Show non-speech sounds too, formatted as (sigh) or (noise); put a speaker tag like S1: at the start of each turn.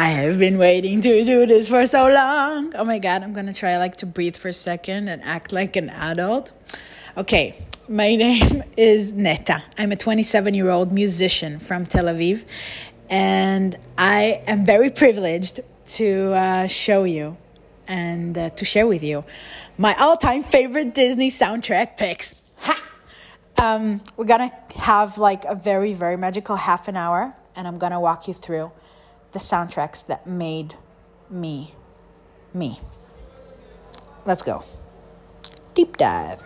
S1: I have been waiting to do this for so long. Oh my god, I'm gonna try like to breathe for a second and act like an adult. Okay, my (laughs) name is Netta. I'm a 27 year old musician from Tel Aviv, and I am very privileged to uh, show you and uh, to share with you my all time favorite Disney soundtrack picks. Um, we're gonna have like a very, very magical half an hour, and I'm gonna walk you through the soundtracks that made me me. Let's go. Deep dive.